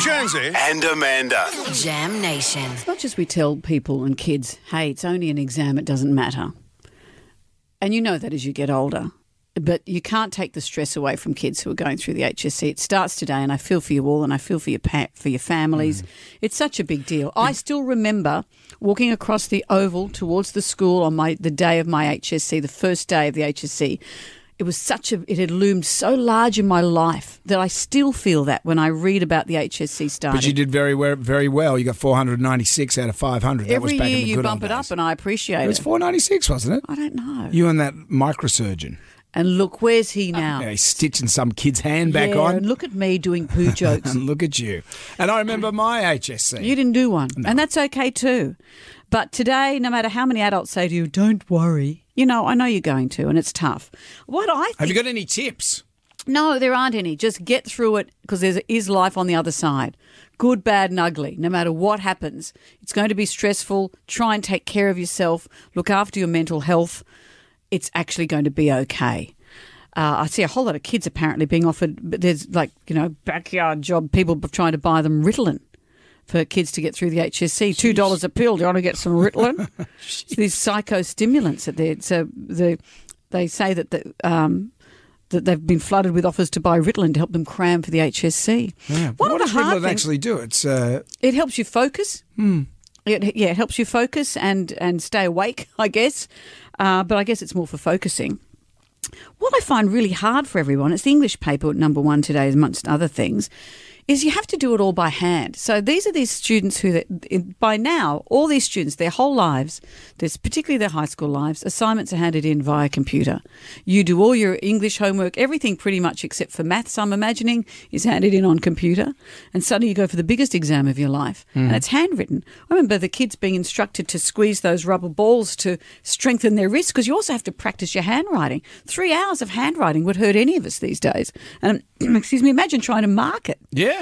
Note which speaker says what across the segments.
Speaker 1: Jonesy
Speaker 2: and Amanda.
Speaker 3: Jam Nation.
Speaker 4: Not just we tell people and kids, hey, it's only an exam, it doesn't matter. And you know that as you get older. But you can't take the stress away from kids who are going through the HSC. It starts today, and I feel for you all, and I feel for your pa- for your families. Mm. It's such a big deal. I mm. still remember walking across the oval towards the school on my the day of my HSC, the first day of the HSC. It was such a it had loomed so large in my life that I still feel that when I read about the HSC starting.
Speaker 5: But you did very well, very well. You got 496 out of 500. that was
Speaker 4: Every
Speaker 5: back
Speaker 4: year
Speaker 5: in the
Speaker 4: you bump it up, and I appreciate
Speaker 5: It
Speaker 4: It was
Speaker 5: 496, wasn't it?
Speaker 4: I don't know.
Speaker 5: You and that microsurgeon.
Speaker 4: And look, where's he uh, now?
Speaker 5: Yeah, he's stitching some kid's hand back
Speaker 4: Yeah,
Speaker 5: on.
Speaker 4: And look at me doing poo jokes.
Speaker 5: And look at you. And I remember my HSC.
Speaker 4: you didn't do one, and that's okay too. But today, no matter how many adults say to you, "Don't worry," you know, I know you're going to, and it's tough. What I
Speaker 5: Have you got any tips?
Speaker 4: no, there aren't any. Just get through it because there is life on the other side. Good, bad, and ugly. No matter what happens, it's going to be stressful. Try and take care of yourself. Look after your mental health. It's actually going to be okay. Uh, I see a whole lot of kids apparently being offered. But there's like you know backyard job people trying to buy them Ritalin for kids to get through the HSC. Two dollars a pill. Do you want to get some Ritalin? These psychostimulants that they so the they say that the, um, that they've been flooded with offers to buy Ritalin to help them cram for the HSC.
Speaker 5: Yeah. What does Ritalin
Speaker 4: things-
Speaker 5: actually do? It's uh,
Speaker 4: it helps you focus. It, yeah, it helps you focus and and stay awake, I guess. Uh, but I guess it's more for focusing. What I find really hard for everyone, it's the English paper number one today, amongst other things, is you have to do it all by hand. So these are these students who, by now, all these students, their whole lives, there's particularly their high school lives, assignments are handed in via computer. You do all your English homework, everything pretty much except for maths, I'm imagining, is handed in on computer. And suddenly you go for the biggest exam of your life, and mm. it's handwritten. I remember the kids being instructed to squeeze those rubber balls to strengthen their wrists because you also have to practice your handwriting. Three hours of handwriting would hurt any of us these days. And excuse me, imagine trying to mark it
Speaker 5: yeah.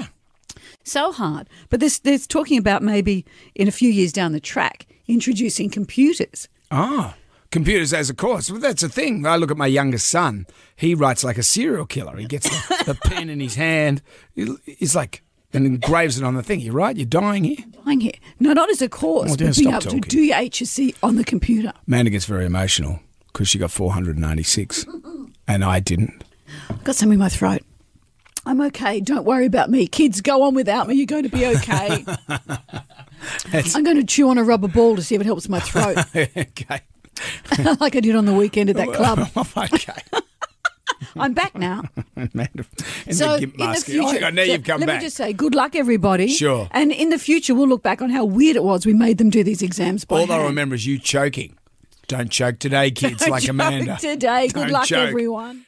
Speaker 4: So hard. But this, there's talking about maybe in a few years down the track introducing computers.
Speaker 5: Ah, computers as a course. Well, that's the thing. I look at my youngest son. He writes like a serial killer. He gets the, the pen in his hand. He- He's like, and engraves it on the thing. You're right? You're dying here.
Speaker 4: Dying here. No, not as a course,
Speaker 5: Oh, dear,
Speaker 4: but being able to do your HSC on the computer.
Speaker 5: Amanda gets very emotional because she got 496, and I didn't.
Speaker 4: I've got something in my throat. I'm okay. Don't worry about me. Kids, go on without me. You're going to be okay. I'm going to chew on a rubber ball to see if it helps my throat,
Speaker 5: okay.
Speaker 4: like I did on the weekend at that club.
Speaker 5: Oh, okay.
Speaker 4: I'm back now. So in the
Speaker 5: oh,
Speaker 4: future,
Speaker 5: oh, my God, now
Speaker 4: so
Speaker 5: you've come
Speaker 4: let
Speaker 5: back.
Speaker 4: me just say, good luck, everybody.
Speaker 5: Sure.
Speaker 4: And in the future, we'll look back on how weird it was we made them do these exams by
Speaker 5: All I remember is you choking. Don't choke today, kids, like
Speaker 4: Joke
Speaker 5: Amanda.
Speaker 4: Today, good
Speaker 5: Don't
Speaker 4: luck,
Speaker 5: choke.
Speaker 4: everyone.